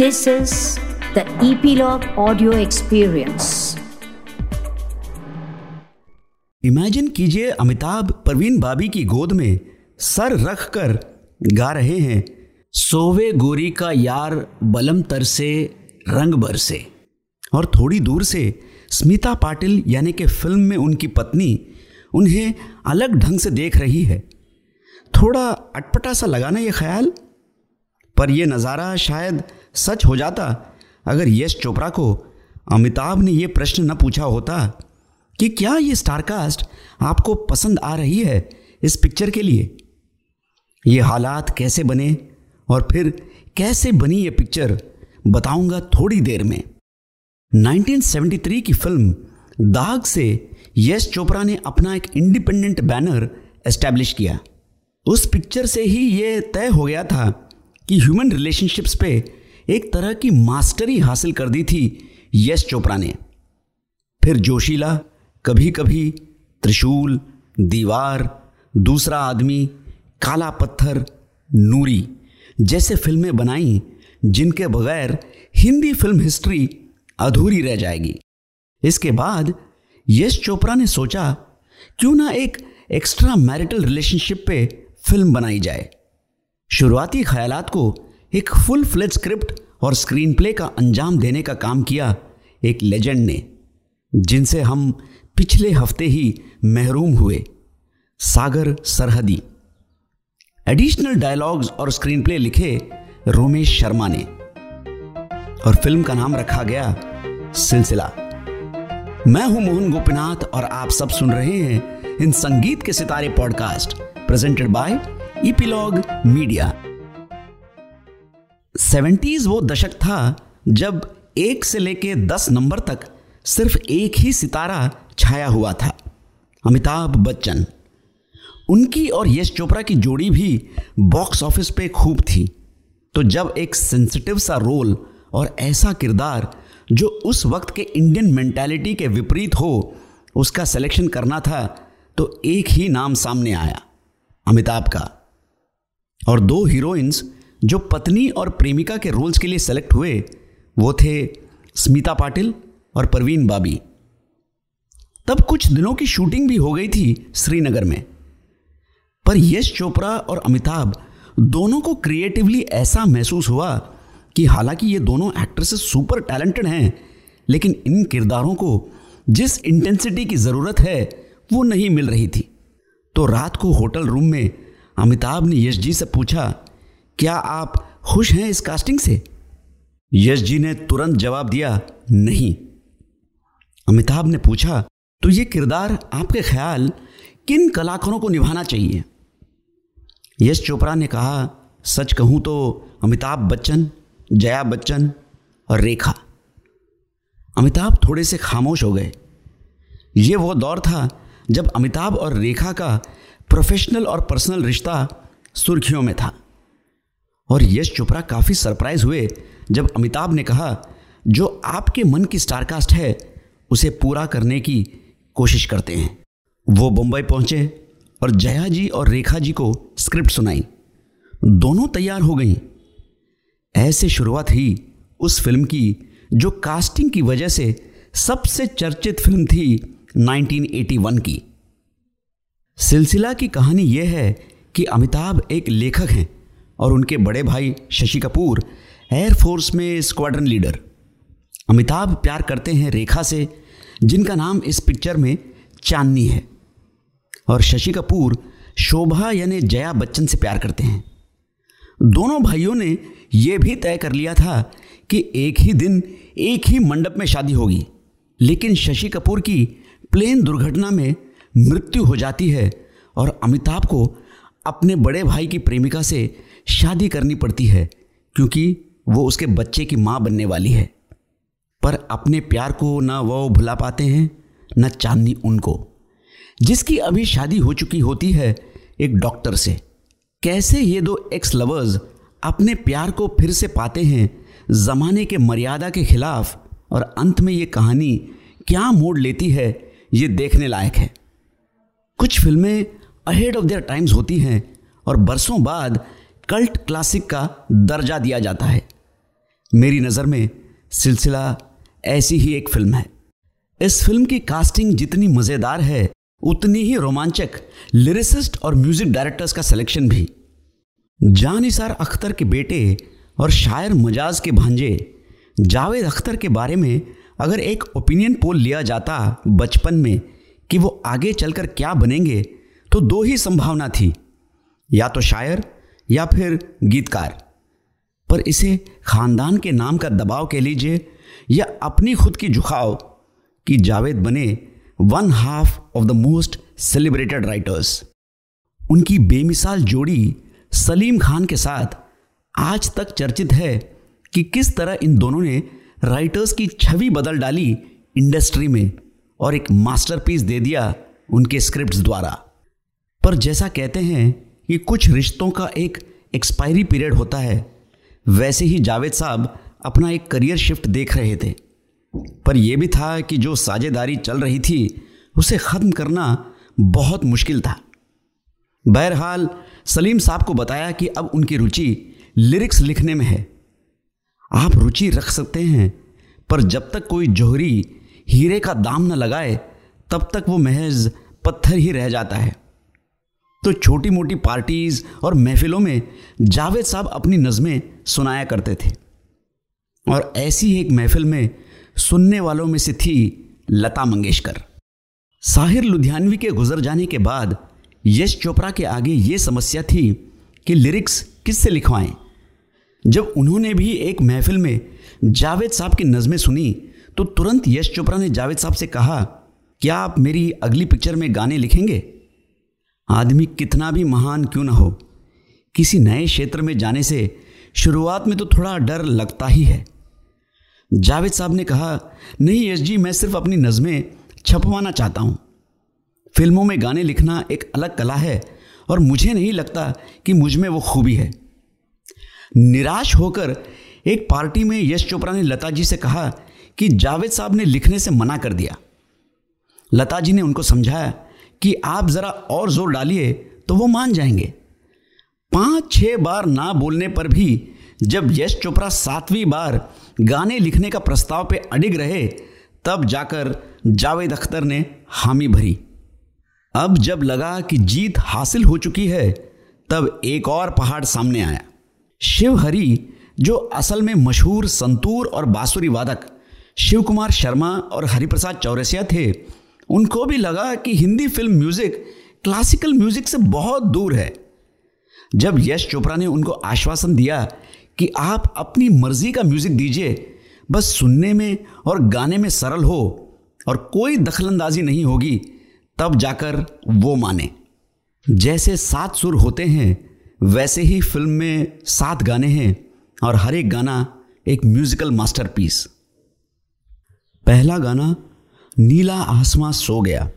This is the Epilogue Audio Experience. Imagine कीजिए अमिताभ परवीन बाबी की गोद में सर रख कर गा रहे हैं। सोवे गोरी का यार बलम तर से, रंग भर से। और थोड़ी दूर से स्मिता पाटिल यानी कि फ़िल्म में उनकी पत्नी उन्हें अलग ढंग से देख रही है। थोड़ा अटपटा सा लगाना ये ख्याल? पर यह नज़ारा शायद सच हो जाता? अगर यश चोपड़ा को अमिताभ ने यह प्रश्न न पूछा होता कि क्या ये स्टारकास्ट आपको पसंद आ रही है इस पिक्चर के लिए? ये हालात कैसे बने और फिर कैसे बनी ये पिक्चर, बताऊँगा थोड़ी देर में। 1973 की फ़िल्म दाग से यश चोपड़ा ने अपना एक इंडिपेंडेंट बैनर एस्टैब्लिश किया। उस पिक्चर से ही ये तय हो गया था कि ह्यूमन रिलेशनशिप्स पे एक तरह की मास्टरी हासिल कर दी थी यश चोपड़ा ने। फिर जोशीला कभी कभी त्रिशूल, दीवार, दूसरा आदमी, काला पत्थर, नूरी जैसे फ़िल्में बनाई जिनके बगैर हिंदी फ़िल्म हिस्ट्री अधूरी रह जाएगी। इसके बाद यश चोपड़ा ने सोचा, क्यों ना एक एक्स्ट्रा मैरिटल रिलेशनशिप पे फ़िल्म बनाई जाए। शुरुआती ख्यालात को एक फुल फ्लेज स्क्रिप्ट और स्क्रीन प्ले का अंजाम देने का काम किया एक लेजेंड ने, जिनसे हम पिछले हफ़्ते ही महरूम हुए, सागर सरहदी। एडिशनल डायलॉग्स और स्क्रीन प्ले लिखे रोमेश शर्मा ने, और फ़िल्म का नाम रखा गया सिलसिला। मैं हूँ मोहन गोपीनाथ और आप सब सुन रहे हैं इन संगीत के सितारे podcast presented by epilogue media seventies वो दशक था जब एक से लेके दस नंबर तक सिर्फ़ एक ही सितारा छाया हुआ था। अमिताभ बच्चन। उनकी और यश चोपड़ा की जोड़ी भी बॉक्स ऑफ़िस पे खूब थी। तो जब एक सेंसिटिव सा रोल और ऐसा किरदार जो उस वक्त के इंडियन मेंटालिटी के विपरीत हो, उसका सिलेक्शन करना था तो एक ही नाम सामने आया, अमिताभ का। और दो हीरोइंस जो पत्नी और प्रेमिका के रोल्स के लिए सेलेक्ट हुए, वो थे स्मिता पाटिल और परवीन बाबी। तब कुछ दिनों की शूटिंग भी हो गई थी श्रीनगर में। पर यश चोपड़ा और अमिताभ दोनों को क्रिएटिवली ऐसा महसूस हुआ कि हालाँकि ये दोनों एक्ट्रेसेस सुपर टैलेंटेड हैं, लेकिन इन किरदारों को जिस इंटेंसिटी की ज़रूरत है, वो नहीं मिल रही थी। तो रात को होटल रूम में अमिताभ ने यश जी से पूछा क्या आप खुश हैं इस कास्टिंग से? यश जी ने तुरंत जवाब दिया, नहीं। अमिताभ ने पूछा तो ये किरदार आपके ख्याल किन कलाकारों को निभाना चाहिए? यश चोपड़ा ने कहा, सच कहूँ तो अमिताभ बच्चन, जया बच्चन और रेखा। अमिताभ थोड़े से खामोश हो गए। ये वो दौर था जब अमिताभ और रेखा का प्रोफेशनल और पर्सनल रिश्ता सुर्खियों में था। और यश चोपड़ा काफ़ी सरप्राइज़ हुए जब अमिताभ ने कहा, जो आपके मन की स्टारकास्ट है, उसे पूरा करने की कोशिश करते हैं। वो बम्बई पहुँचे और जया जी और रेखा जी को स्क्रिप्ट सुनाई। दोनों तैयार हो गई। ऐसे शुरुआत हुई उस फ़िल्म की, जो कास्टिंग की वजह से सबसे चर्चित फ़िल्म थी 1981 की। सिलसिला की कहानी यह है कि अमिताभ एक लेखक हैं। और उनके बड़े भाई शशि कपूर एयरफोर्स में स्क्वाड्रन लीडर अमिताभ प्यार करते हैं रेखा से, जिनका नाम इस पिक्चर में चांदनी है। और शशि कपूर, शोभा यानी जया बच्चन से प्यार करते हैं। दोनों भाइयों ने यह भी तय कर लिया था कि एक ही दिन, एक ही मंडप में शादी होगी। लेकिन शशि कपूर की प्लेन दुर्घटना में मृत्यु हो जाती है और अमिताभ को अपने बड़े भाई की प्रेमिका से शादी करनी पड़ती है, क्योंकि वो उसके बच्चे की माँ बनने वाली है। पर अपने प्यार को ना वो भुला पाते हैं, न चांदनी उनको। जिसकी अभी शादी हो चुकी होती है एक डॉक्टर से। कैसे ये दो एक्स लवर्स अपने प्यार को फिर से पाते हैं, जमाने के मर्यादा के खिलाफ, और अंत में ये कहानी क्या मोड़ लेती है, ये देखने लायक है। कुछ फ़िल्में अहेड ऑफ़ देयर टाइम्स होती हैं, और बरसों बाद कल्ट क्लासिक का दर्जा दिया जाता है। मेरी नज़र में सिलसिला ऐसी ही एक फ़िल्म है। इस फ़िल्म की कास्टिंग जितनी मज़ेदार है, उतनी ही रोमांचक, लिरिसिस्ट और म्यूज़िक डायरेक्टर्स का सिलेक्शन भी। जानिसार अख्तर के बेटे और शायर मजाज के भांजे, जावेद अख्तर के बारे में अगर एक ओपिनियन पोल लिया जाता बचपन में कि वो आगे चलकर क्या बनेंगे तो दो ही संभावना थी। या तो शायर या फिर गीतकार। पर इसे खानदान के नाम का दबाव कह लीजिए, या अपनी खुद की झुकाव कि जावेद बने one half of the most celebrated writers. उनकी बेमिसाल जोड़ी सलीम खान के साथ आज तक चर्चित है कि किस तरह इन दोनों ने राइटर्स की छवि बदल डाली इंडस्ट्री में और एक मास्टरपीस दे दिया उनके स्क्रिप्ट्स द्वारा। पर जैसा कहते हैं कि कुछ रिश्तों का एक एक्सपायरी पीरियड होता है। वैसे ही जावेद साहब अपना एक करियर शिफ्ट देख रहे थे। पर यह भी था कि जो साझेदारी चल रही थी, उसे ख़त्म करना बहुत मुश्किल था। बहरहाल, सलीम साहब को बताया कि अब उनकी रुचि लिरिक्स लिखने में है। आप रुचि रख सकते हैं, पर जब तक कोई जोहरी हीरे का दाम न लगाए, तब तक वो महज पत्थर ही रह जाता है। तो छोटी मोटी पार्टीज़ और महफिलों में जावेद साहब अपनी नज़में सुनाया करते थे। और ऐसी एक महफिल में सुनने वालों में से थी लता मंगेशकर। साहिर लुधियानवी के गुजर जाने के बाद यश चोपड़ा के आगे ये समस्या थी कि लिरिक्स किससे लिखवाएँ? जब उन्होंने भी एक महफिल में जावेद साहब की नज़में सुनी तो तुरंत यश चोपड़ा ने जावेद साहब से कहा, क्या आप मेरी अगली पिक्चर में गाने लिखेंगे? आदमी कितना भी महान क्यों ना हो, किसी नए क्षेत्र में जाने से शुरुआत में तो थोड़ा डर लगता ही है। जावेद साहब ने कहा, नहीं यश जी, मैं सिर्फ़ अपनी नज़में छपवाना चाहता हूँ। फ़िल्मों में गाने लिखना एक अलग कला है और मुझे नहीं लगता कि मुझमें वो खूबी है। निराश होकर एक पार्टी में यश चोपड़ा ने लता जी से कहा कि जावेद साहब ने लिखने से मना कर दिया। लता जी ने उनको समझाया कि आप ज़रा और ज़ोर डालिए तो वो मान जाएँगे। पाँच, छह बार ना बोलने पर भी जब यश चोपड़ा सातवीं बार गाने लिखने का प्रस्ताव पे अडिग रहे, तब जाकर जावेद अख्तर ने हामी भरी। अब जब लगा कि जीत हासिल हो चुकी है, तब एक और पहाड़ सामने आया। शिव हरि, जो असल में मशहूर संतूर और बांसुरी वादक शिव कुमार शर्मा और हरिप्रसाद चौरसिया थे उनको भी लगा कि Hindi film music classical music से बहुत दूर है। जब यश चोपड़ा ने उनको आश्वासन दिया कि आप अपनी मर्ज़ी का म्यूज़िक दीजिए, बस सुनने में और गाने में सरल हो और कोई दखलंदाजी नहीं होगी, तब जाकर वो माने। जैसे सात सुर होते हैं, वैसे ही फ़िल्म में सात गाने हैं और हर एक गाना एक म्यूजिकल मास्टरपीस। पहला गाना नीला आसमां सो गया।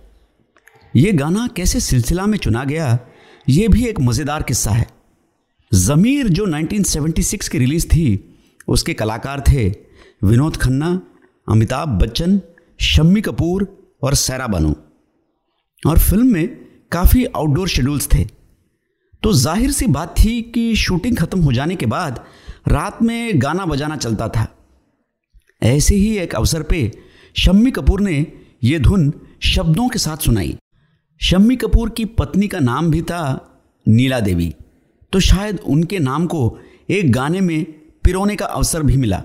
ये गाना कैसे सिलसिला में चुना गया, ये भी एक मज़ेदार किस्सा है। ज़मीर जो 1976 की रिलीज़ थी, उसके कलाकार थे विनोद खन्ना, अमिताभ बच्चन, शम्मी कपूर और सैरा बानू। और फ़िल्म में काफ़ी आउटडोर शेड्यूल्स थे। तो ज़ाहिर सी बात थी कि शूटिंग खत्म हो जाने के बाद रात में गाना बजाना चलता था। ऐसे ही एक अवसर पे शम्मी कपूर ने यह धुन शब्दों के साथ सुनाई। शम्मी कपूर की पत्नी का नाम भी था नीला देवी। तो शायद उनके नाम को एक गाने में पिरोने का अवसर भी मिला।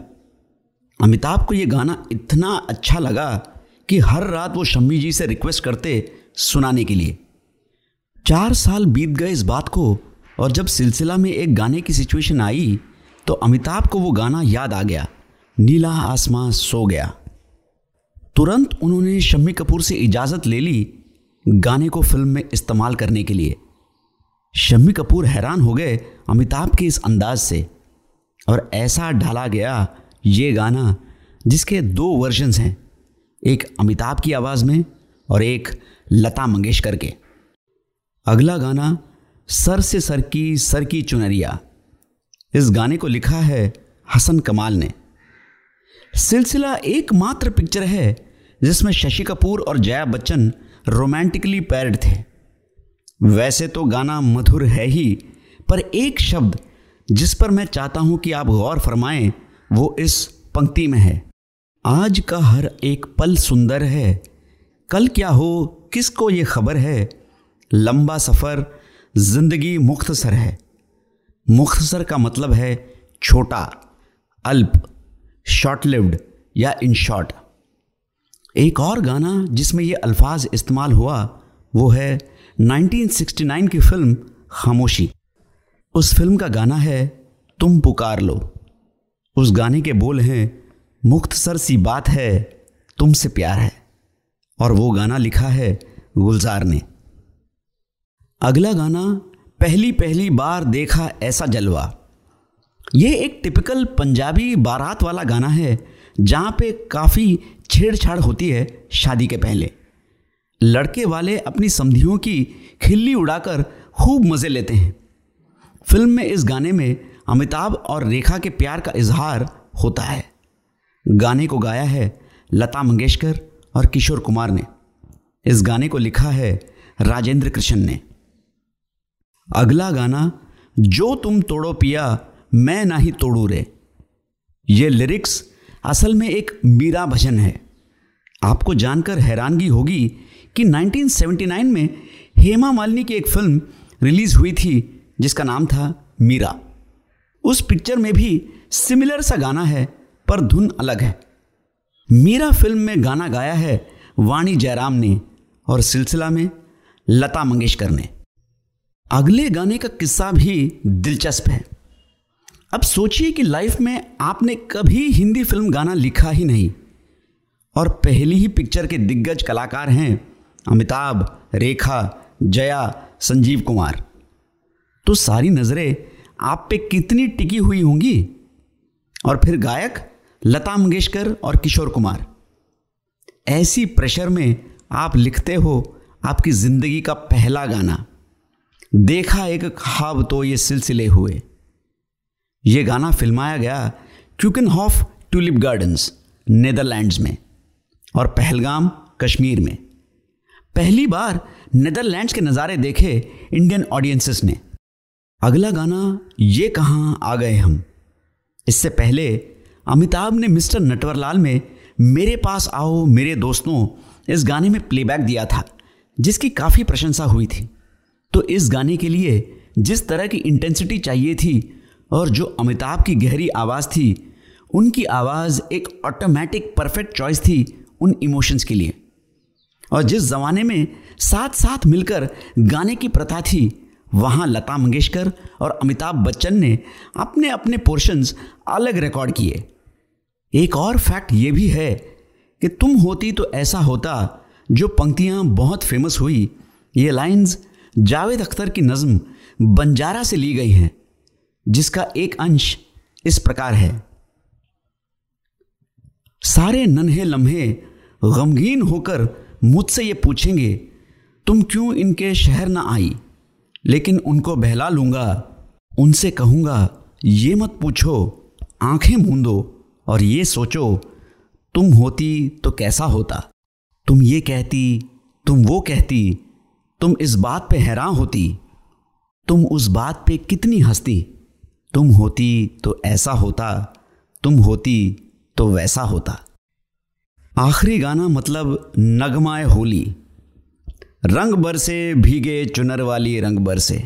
अमिताभ को यह गाना इतना अच्छा लगा कि हर रात वो शम्मी जी से रिक्वेस्ट करते सुनाने के लिए। चार साल बीत गए इस बात को और जब सिलसिला में एक गाने की सिचुएशन आई तो अमिताभ को वो गाना याद आ गया। नीला आसमां सो गया। तुरंत उन्होंने शम्मी कपूर से इजाज़त ले ली गाने को फ़िल्म में इस्तेमाल करने के लिए। शम्मी कपूर हैरान हो गए अमिताभ के इस अंदाज से और ऐसा ढाला गया ये गाना जिसके दो वर्जन्स हैं, एक अमिताभ की आवाज़ में और एक लता मंगेशकर के। अगला गाना सर से सर की सर की चुनरिया। इस गाने को लिखा है हसन कमाल ने। सिलसिला एकमात्र पिक्चर है जिसमें शशि कपूर और जया बच्चन रोमांटिकली पैरड थे। वैसे तो गाना मधुर है ही, पर एक शब्द जिस पर मैं चाहता हूँ कि आप गौर फरमाएँ, वो इस पंक्ति में है। आज का हर एक पल सुंदर है, कल क्या हो, किसको ये खबर है? लंबा सफ़र, ज़िंदगी मुख्तसर है। मुख्तसर का मतलब है छोटा, अल्प शॉर्ट लिव्ड या इन शॉर्ट एक और गाना जिसमें ये अल्फाज इस्तेमाल हुआ, वो है 1969 की फ़िल्म खामोशी। उस फ़िल्म का गाना है, तुम पुकार लो। उस गाने के बोल हैं मुख्तसर सी बात है, तुमसे प्यार है। और वो गाना लिखा है गुलजार ने। अगला गाना, पहली पहली बार देखा ऐसा जलवा। ये एक टिपिकल पंजाबी बारात वाला गाना है, जहाँ पे काफ़ी छेड़छाड़ होती है शादी के पहले। लड़के वाले अपनी समधियों की खिल्ली उड़ाकर खूब मज़े लेते हैं। फ़िल्म में इस गाने में अमिताभ और रेखा के प्यार का इजहार होता है। गाने को गाया है लता मंगेशकर और किशोर कुमार ने। इस गाने को लिखा है राजेंद्र कृष्ण ने। अगला गाना, जो तुम तोड़ो पिया, मैं ना ही तोड़ू रे। ये लिरिक्स असल में एक मीरा भजन है। आपको जानकर हैरानगी होगी कि 1979 में हेमा मालिनी की एक फ़िल्म रिलीज़ हुई थी, जिसका नाम था मीरा। उस पिक्चर में भी सिमिलर सा गाना है, पर धुन अलग है। मीरा फ़िल्म में गाना गाया है वाणी जयराम ने और सिलसिला में लता मंगेशकर ने। अगले गाने का किस्सा भी दिलचस्प है। अब सोचिए कि लाइफ में आपने कभी हिंदी फ़िल्म गाना लिखा ही नहीं। और पहली ही पिक्चर के दिग्गज कलाकार हैं अमिताभ, रेखा, जया, संजीव कुमार। तो सारी नज़रें आप पे कितनी टिकी हुई होंगी? और फिर गायक लता मंगेशकर और किशोर कुमार। ऐसी प्रेशर में आप लिखते हो आपकी ज़िंदगी का पहला गाना। देखा एक ख्वाब तो ये सिलसिले हुए। ये गाना फिल्माया गया Keukenhof tulip gardens, Netherlands में और पहलगाम, कश्मीर में। पहली बार नेदरलैंड्स के नज़ारे देखे इंडियन ऑडियंसेस ने। अगला गाना, ये कहाँ आ गए हम? इससे पहले अमिताभ ने मिस्टर नटवरलाल में, मेरे पास आओ, मेरे दोस्तों, इस गाने में प्लेबैक दिया था, जिसकी काफ़ी प्रशंसा हुई थी। तो इस गाने के लिए जिस तरह की इंटेंसिटी चाहिए थी और जो अमिताभ की गहरी आवाज़ थी, उनकी आवाज़ एक ऑटोमेटिक परफेक्ट चॉइस थी उन इमोशंस के लिए। और जिस ज़माने में साथ साथ मिलकर गाने की प्रथा थी, वहाँ लता मंगेशकर और अमिताभ बच्चन ने अपने अपने पोर्शंस अलग रिकॉर्ड किए। एक और फैक्ट ये भी है कि तुम होती तो ऐसा होता जो पंक्तियाँ बहुत फ़ेमस हुई। ये लाइंस जावेद अख्तर की नज़म बंजारा से ली गई हैं। जिसका एक अंश इस प्रकार है। सारे नन्हे लम्हे गमगीन होकर मुझसे ये पूछेंगे, तुम क्यों इनके शहर ना आई? लेकिन उनको बहला लूँगा। उनसे कहूँगा, ये मत पूछो, आँखें मूंदो और ये सोचो, तुम होती तो कैसा होता? तुम ये कहती, तुम वो कहती, तुम इस बात पे हैरान होती, तुम उस बात पे कितनी हंसती? तुम होती तो ऐसा होता, तुम होती तो वैसा होता। आखिरी गाना मतलब नगमाए होली। रंग बरसे भीगे चुनर वाली रंग बरसे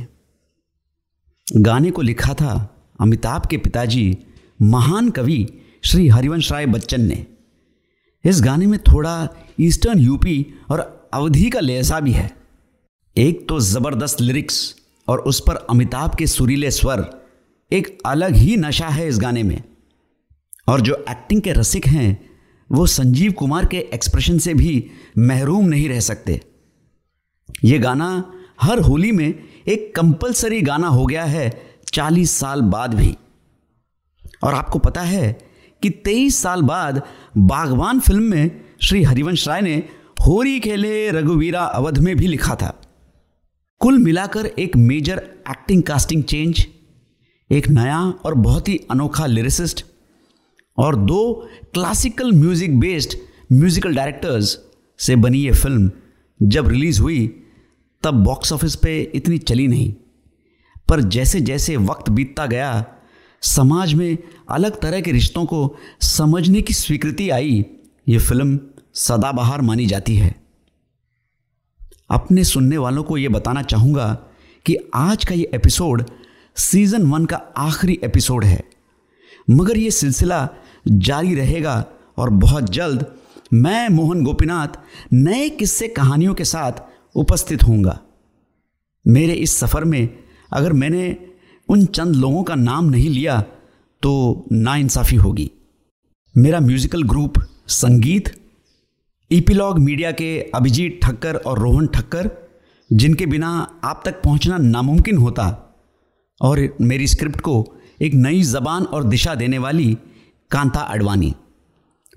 गाने को लिखा था अमिताभ के पिताजी, महान कवि श्री हरिवंश राय बच्चन ने। इस गाने में थोड़ा ईस्टर्न यूपी और अवधि का लहसा भी है। एक तो ज़बरदस्त लिरिक्स और उस पर अमिताभ के सुरीले स्वर एक अलग ही नशा है इस गाने में। और जो एक्टिंग के रसिक हैं, वो संजीव कुमार के एक्सप्रेशन से भी महरूम नहीं रह सकते। ये गाना हर होली में एक कंपलसरी गाना हो गया है, चालीस साल बाद भी। और आपको पता है कि 23 साल बाद बागवान फ़िल्म में श्री हरिवंश राय ने होरी खेले रघुवीरा अवध में भी लिखा था। कुल मिलाकर एक मेजर एक्टिंग कास्टिंग चेंज एक नया और बहुत ही अनोखा लिरिसिस्ट और दो classical music based musical directors से बनी ये फ़िल्म जब रिलीज़ हुई, तब बॉक्स ऑफ़िस पे इतनी चली नहीं। पर जैसे जैसे वक्त बीतता गया, समाज में अलग तरह के रिश्तों को समझने की स्वीकृति आई, ये फ़िल्म सदाबहार मानी जाती है। अपने सुनने वालों को यह बताना चाहूँगा कि आज का ये एपिसोड सीज़न वन का आखिरी एपिसोड है। मगर ये सिलसिला जारी रहेगा और बहुत जल्द मैं, मोहन गोपीनाथ, नए किस्से कहानियों के साथ उपस्थित होऊँगा। मेरे इस सफ़र में अगर मैंने उन चंद लोगों का नाम नहीं लिया तो नाइंसाफ़ी होगी। मेरा musical group Sangeet Epilogue Media के अभिजीत ठक्कर और रोहन ठक्कर, जिनके बिना आप तक पहुँचना नामुमकिन होता और मेरी स्क्रिप्ट को एक नई जबान और दिशा देने वाली कांता अडवाणी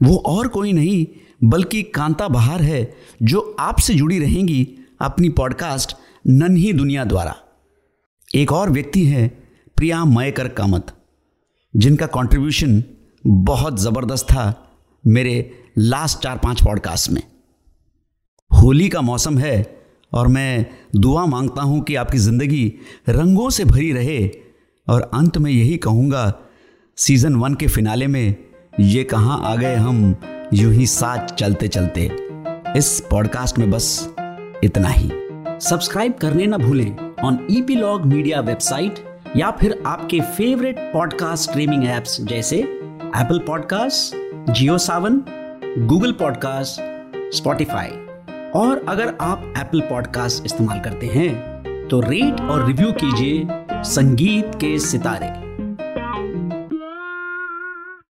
वो और कोई नहीं, बल्कि कांता बहार है, जो आपसे जुड़ी रहेंगी अपनी पॉडकास्ट नन्ही दुनिया द्वारा। एक और व्यक्ति है प्रिया मयकर कामत, जिनका कंट्रीब्यूशन बहुत ज़बरदस्त था मेरे लास्ट चार पाँच पॉडकास्ट में। होली का मौसम है और मैं दुआ माँगता हूँ कि आपकी ज़िंदगी रंगों से भरी रहे। और अंत में यही कहूँगा सीज़न वन के फिनाले में ये कहाँ आ गए हम, यूँ ही साथ चलते चलते। इस पॉडकास्ट में बस इतना ही। सब्सक्राइब करने ना भूलें ऑन ईपीलॉग मीडिया वेबसाइट या फिर आपके फेवरेट पॉडकास्ट स्ट्रीमिंग एप्स जैसे Apple podcast Jio Saavn Google podcast Spotify और अगर आप एप्पल पॉडकास्ट इस्तेमाल करते हैं तो रेट और रिव्यू कीजिए संगीत के सितारे।